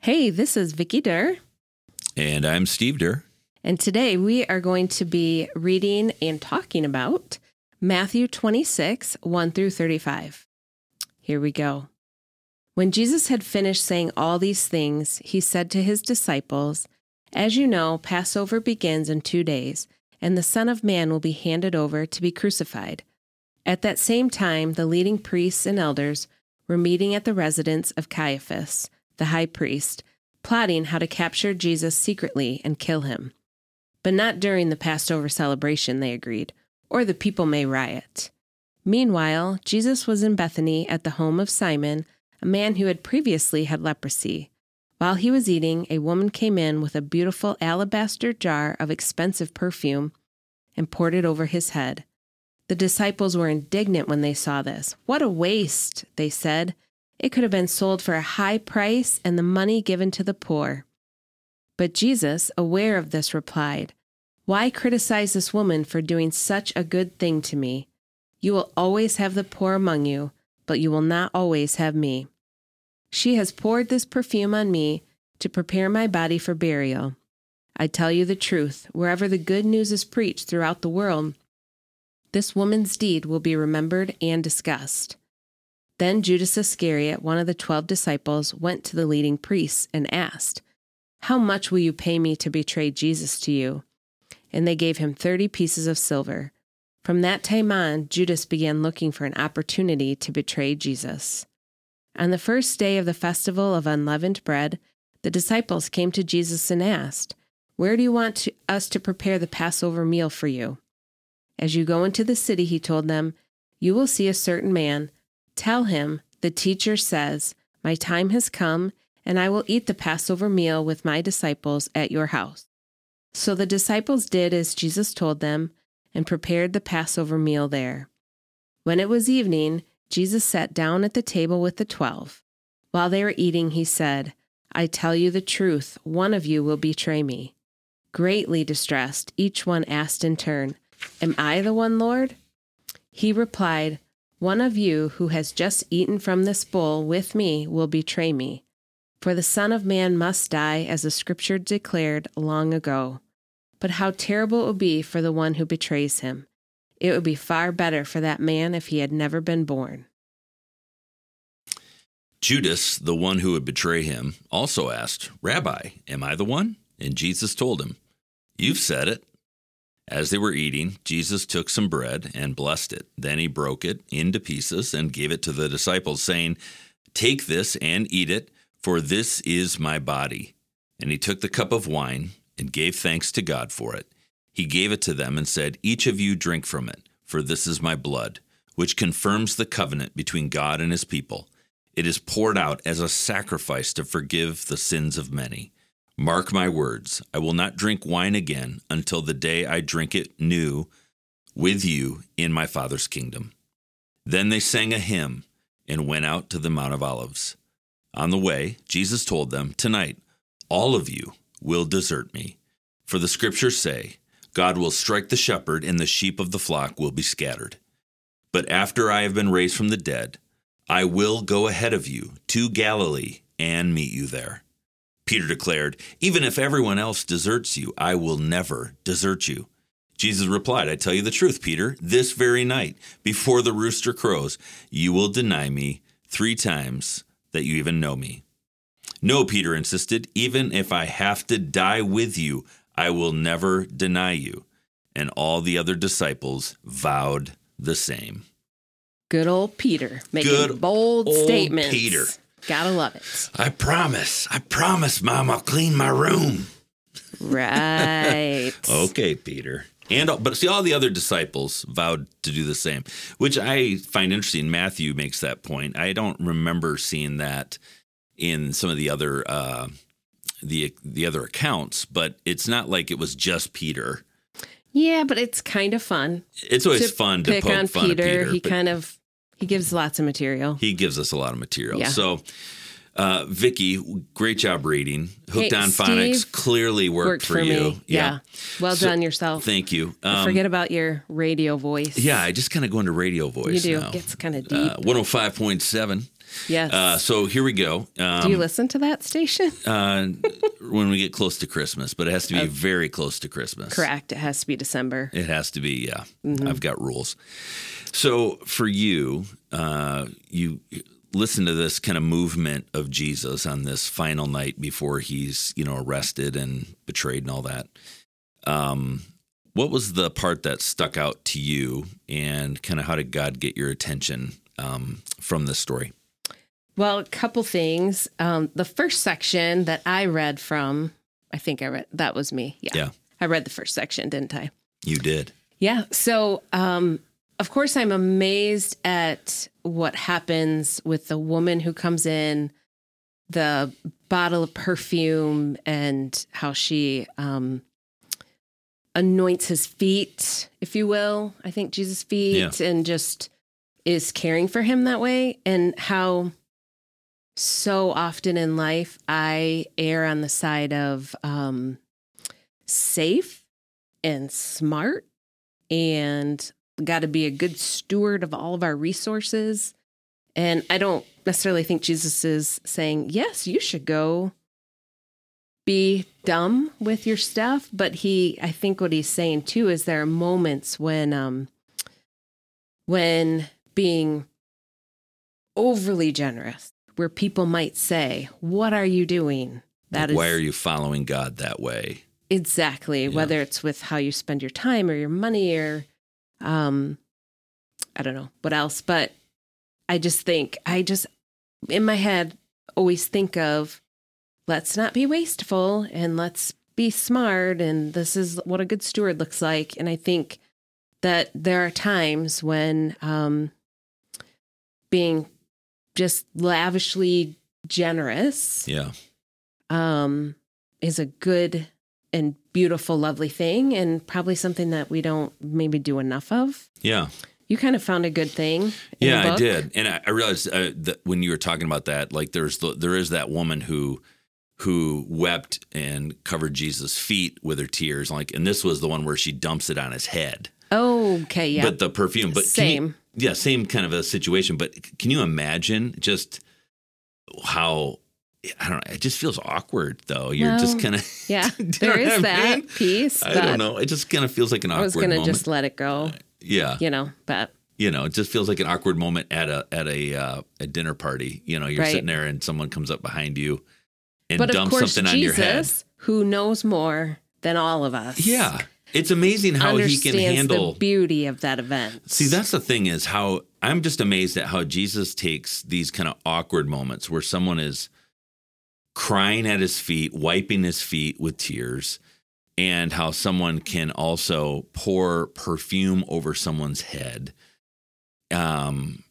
Hey, this is Vicki Deur, And I'm Steve Deur. and today we are going to be reading and talking about Matthew 26, 1 through 35. Here we go. When Jesus had finished saying all these things, he said to his disciples, As you know, Passover begins in two days, and the Son of Man will be handed over to be crucified. At that same time, the leading priests and elders were meeting at the residence of Caiaphas, the high priest, plotting how to capture Jesus secretly and kill him. But not during the Passover celebration, they agreed, or the people may riot. Meanwhile, Jesus was in Bethany at the home of Simon, a man who had previously had leprosy. While he was eating, a woman came in with a beautiful alabaster jar of expensive perfume and poured it over his head. The disciples were indignant when they saw this. What a waste, they said. It could have been sold for a high price and the money given to the poor. But Jesus, aware of this, replied, Why criticize this woman for doing such a good thing to me? You will always have the poor among you, but you will not always have me. She has poured this perfume on me to prepare my body for burial. I tell you the truth, wherever the good news is preached throughout the world, this woman's deed will be remembered and discussed. Then Judas Iscariot, one of the twelve disciples, went to the leading priests and asked, How much will you pay me to betray Jesus to you? And they gave him thirty pieces of silver. From that time on, Judas began looking for an opportunity to betray Jesus. On the first day of the festival of unleavened bread, the disciples came to Jesus and asked, Where do you want to, us to prepare the Passover meal for you? As you go into the city, he told them, you will see a certain man. Tell him, the teacher says, My time has come, and I will eat the Passover meal with my disciples at your house. So the disciples did as Jesus told them and prepared the Passover meal there. When it was evening, Jesus sat down at the table with the twelve. While they were eating, he said, I tell you the truth, one of you will betray me. Greatly distressed, each one asked in turn, Am I the one, Lord? He replied, One of you who has just eaten from this bowl with me will betray me. For the Son of Man must die, as the Scripture declared long ago. But how terrible it would be for the one who betrays him! It would be far better for that man if he had never been born. Judas, the one who would betray him, also asked, Rabbi, am I the one? And Jesus told him, You've said it. As they were eating, Jesus took some bread and blessed it. Then he broke it into pieces and gave it to the disciples, saying, Take this and eat it, for this is my body. And he took the cup of wine and gave thanks to God for it. He gave it to them and said, Each of you drink from it, for this is my blood, which confirms the covenant between God and his people. It is poured out as a sacrifice to forgive the sins of many. Mark my words, I will not drink wine again until the day I drink it new with you in my Father's kingdom. Then they sang a hymn and went out to the Mount of Olives. On the way, Jesus told them, Tonight, all of you will desert me. For the scriptures say, God will strike the shepherd, and the sheep of the flock will be scattered. But after I have been raised from the dead, I will go ahead of you to Galilee and meet you there. Peter declared, Even if everyone else deserts you, I will never desert you. Jesus replied, I tell you the truth, Peter, this very night, before the rooster crows, you will deny me three times that you even know me. No, Peter insisted, even if I have to die with you, I will never deny you. And all the other disciples vowed the same. Good old Peter making Good bold old statements. Peter. Gotta love it. I promise, I promise, Mom, I'll clean my room. Right. Okay, Peter. And but see, all the other disciples vowed to do the same, which I find interesting. Matthew makes that point. I don't remember seeing that in some of the other uh, the the other accounts, but it's not like it was just Peter. Yeah, but it's kind of fun. It's always fun to pick poke on fun Peter. at Peter. he kind of he gives lots of material. he gives us a lot of material. Yeah. So, uh, Vicki, great job reading. Hooked Hey, on phonics clearly worked, Worked for, for, you. me. Yeah. Well So- done yourself. Thank you. Um, Forget about your radio voice. Yeah, I just kind of go into radio voice you do. now. Gets kind of deep. Uh, 105.7 Yes. Uh, so here we go. Um, Do you listen to that station? uh, when we get close to Christmas, but it has to be very close to Christmas. Correct. It has to be December. It has to be, yeah. I've got rules. So for you, uh, you listen to this kind of movement of Jesus on this final night before he's, you know, arrested and betrayed and all that. Um, what was the part that stuck out to you, and kind of how did God get your attention um, from this story? Well, a couple things. Um, the first section that I read from, I think I read that was me. Yeah. Yeah. I read the first section, didn't I? You did. Yeah. So, um, of course, I'm amazed at what happens with the woman who comes in, the bottle of perfume, and how she um, anoints his feet, if you will. I think Jesus' feet, and just is caring for him that way, and how so often in life I err on the side of um, safe and smart and got to be a good steward of all of our resources. And I don't necessarily think Jesus is saying, yes, you should go be dumb with your stuff. But he, I think what he's saying too is there are moments when, um, when being overly generous, where people might say, what are you doing? Like, why are you following God that way? Exactly. Yeah. Whether it's with how you spend your time or your money or um I don't know what else, but I just think I just in my head always think of let's not be wasteful and let's be smart and this is what a good steward looks like and I think that there are times when um being just lavishly generous Yeah. um, is a good and beautiful, lovely thing, and probably something that we don't maybe do enough of. Yeah. You kind of found a good thing. in the Yeah, I did, and I, I realized uh, that when you were talking about that, like there's the, there is that woman who who wept and covered Jesus' feet with her tears, like, and this was the one where she dumps it on his head. Oh, okay, yeah. But the perfume, but can you- Same. Yeah, same kind of a situation. But can you imagine just how? I don't know. It just feels awkward, though. You're just kind of yeah, there is I that mean? piece. I don't know. It just kind of feels like an awkward. I was gonna moment. just let it go, yeah, you know. But you know, it just feels like an awkward moment at a at a uh, a dinner party. You know, you're Right. sitting there and someone comes up behind you and but dumps something on your head. Jesus, who knows more than all of us, Yeah, it's amazing how he can handle. the beauty of that event. See, that's the thing is how I'm just amazed at how Jesus takes these kind of awkward moments where someone is crying at his feet, wiping his feet with tears, and how someone can also pour perfume over someone's head. Um,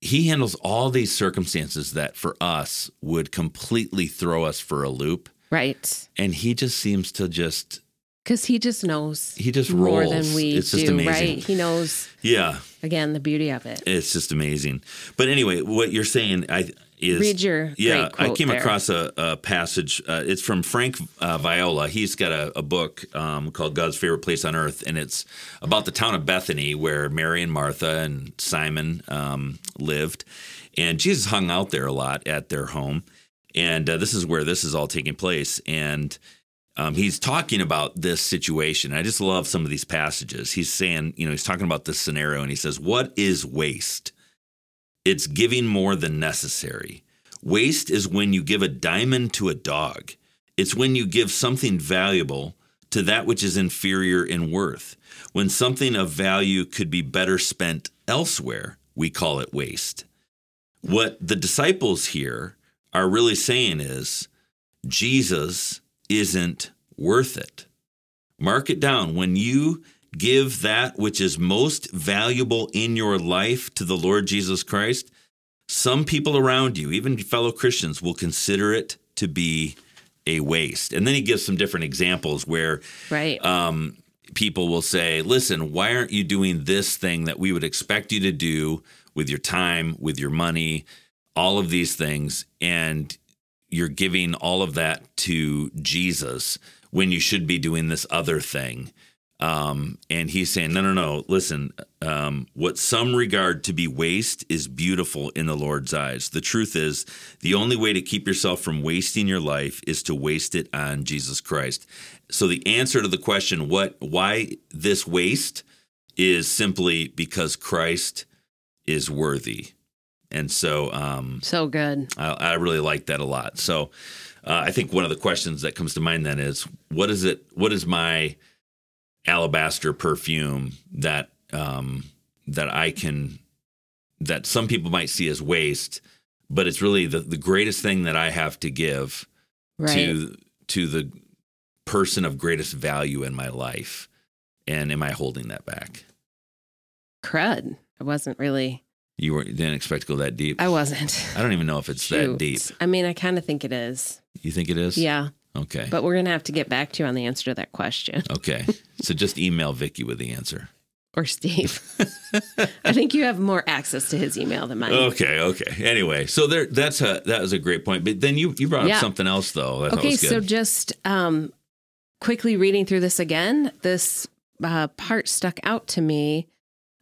he handles all these circumstances that for us would completely throw us for a loop. right? And he just seems to just, Because he just knows he just more rolls. than we it's just do, amazing. right? He knows Yeah. again the beauty of it. It's just amazing. But anyway, what you're saying I, is Read your yeah. great quote I came there. across a, a passage. Uh, it's from Frank uh, Viola. He's got a, a book um, called God's Favorite Place on Earth, and it's about the town of Bethany where Mary and Martha and Simon um, lived, and Jesus hung out there a lot at their home. And uh, this is where this is all taking place. And um, he's talking about this situation. I just love some of these passages. He's saying, you know, he's talking about this scenario and he says, What is waste? It's giving more than necessary. Waste is when you give a diamond to a dog, it's when you give something valuable to that which is inferior in worth. When something of value could be better spent elsewhere, we call it waste. What the disciples here are really saying is Jesus isn't worth it. Mark it down. When you give that which is most valuable in your life to the Lord Jesus Christ, some people around you, even fellow Christians, will consider it to be a waste. And then he gives some different examples where Right. um, people will say, listen, why aren't you doing this thing that we would expect you to do with your time, with your money, all of these things? And you're giving all of that to Jesus when you should be doing this other thing. Um, and he's saying, no, no, no, listen, um, what some regard to be waste is beautiful in the Lord's eyes. The truth is, the only way to keep yourself from wasting your life is to waste it on Jesus Christ. So the answer to the question, what, why this waste, is simply because Christ is worthy. And so, um, so good. I, I really like that a lot. So, uh, I think one of the questions that comes to mind then is, what is it? What is my alabaster perfume that um, that I can that some people might see as waste, but it's really the, the greatest thing that I have to give Right. to to the person of greatest value in my life. And am I holding that back? Crud. I wasn't really. You were, didn't expect to go that deep. I wasn't. I don't even know if it's that deep. I mean, I kind of think it is. You think it is? Yeah. Okay. But we're going to have to get back to you on the answer to that question. okay. So just email Vicki with the answer. Or Steve. I think you have more access to his email than mine. Okay. Okay. Anyway, so there. That's a that was a great point. But then you you brought Yeah. up something else though. Okay, was good. so just um, quickly reading through this again, this uh, part stuck out to me.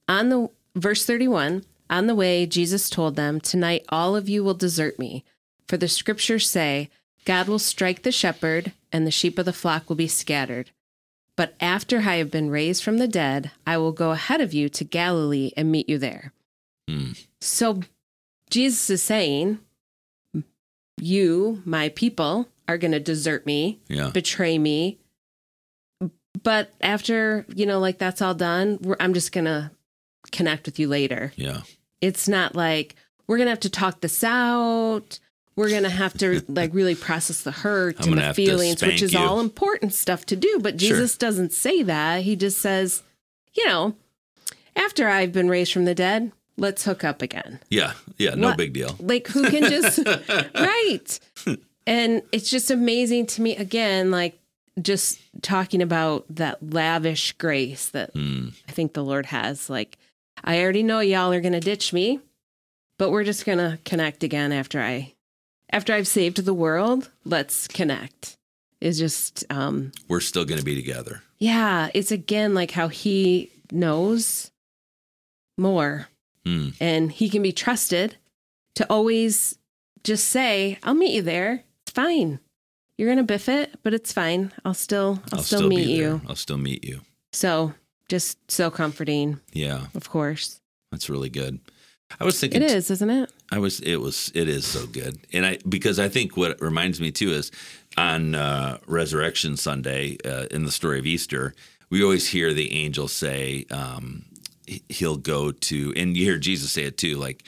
On the verse 31, on the way, Jesus told them, Tonight all of you will desert me. For the scriptures say, God will strike the shepherd, and the sheep of the flock will be scattered. But after I have been raised from the dead, I will go ahead of you to Galilee and meet you there. Hmm. So Jesus is saying, You, my people, are going to desert me, yeah. betray me. But after, you know, like that's all done, I'm just going to connect with you later. Yeah. It's not like we're going to have to talk this out. We're going to have to like really process the hurt and the feelings, which is you. all important stuff to do. But Sure. Jesus doesn't say that. He just says, you know, after I've been raised from the dead, let's hook up again. Yeah. Yeah. No What- big deal. Like who can just right. And it's just amazing to me again, like just talking about that lavish grace that Hmm. I think the Lord has. Like, I already know y'all are gonna ditch me, but we're just gonna connect again after I after I've saved the world. Let's connect. Is just um We're still going to be together. yeah, it's again like how he knows more Hmm. and he can be trusted to always just say, I'll meet you there. It's fine. You're gonna biff it, but it's fine. I'll still I'll, still, meet you. I'll still meet you. So just so comforting, Yeah. of course. That's really good. I was thinking It is, isn't it? I was it was it is so good. And I because I think what it reminds me too is on uh, Resurrection Sunday uh, in the story of Easter, we always hear the angel say um, he- he'll go to and you hear Jesus say it too like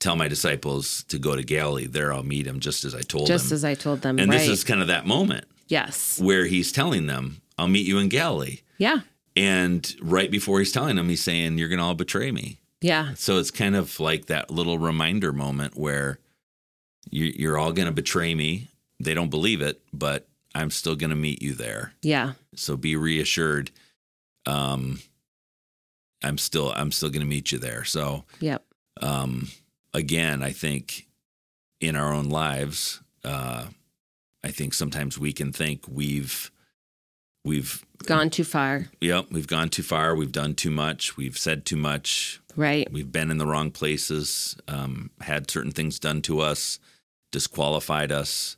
tell my disciples to go to Galilee there I'll meet him just as I told Just them. Just as I told them. and right. this is kind of that moment yes. where he's telling them I'll meet you in Galilee. Yeah. And right before he's telling them he's saying you're going to all betray me. Yeah. So it's kind of like that little reminder moment where you, you're all going to betray me. They don't believe it, but I'm still going to meet you there. Yeah. So be reassured. Um, I'm still I'm still going to meet you there. So Yep. um, again, I think in our own lives, uh, I think sometimes we can think we've we've Gone too far. yep we've gone too far. We've done too much. We've said too much. Right. We've been in the wrong places, um, had certain things done to us, disqualified us.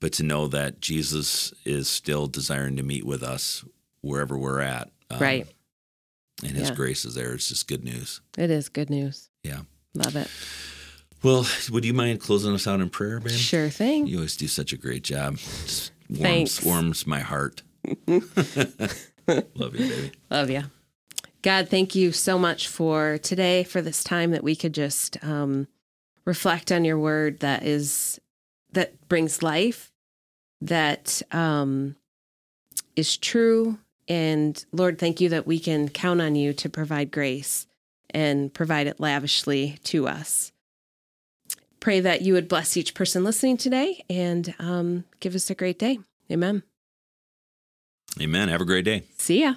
But to know that Jesus is still desiring to meet with us wherever we're at. um, Right. And his Yeah. grace is there. It's just good news. It is good news. Yeah. Love it. Well, would you mind closing us out in prayer, babe? Sure thing. You always do such a great job. Just warms, Thanks. warms my heart. Love you, baby. Love you. God, thank you so much for today, for this time that we could just um, reflect on your word that is that brings life, that um, is true. And Lord, thank you that we can count on you to provide grace and provide it lavishly to us. Pray that you would bless each person listening today and um, give us a great day. Amen. Amen. Have a great day. See ya.